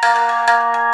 Música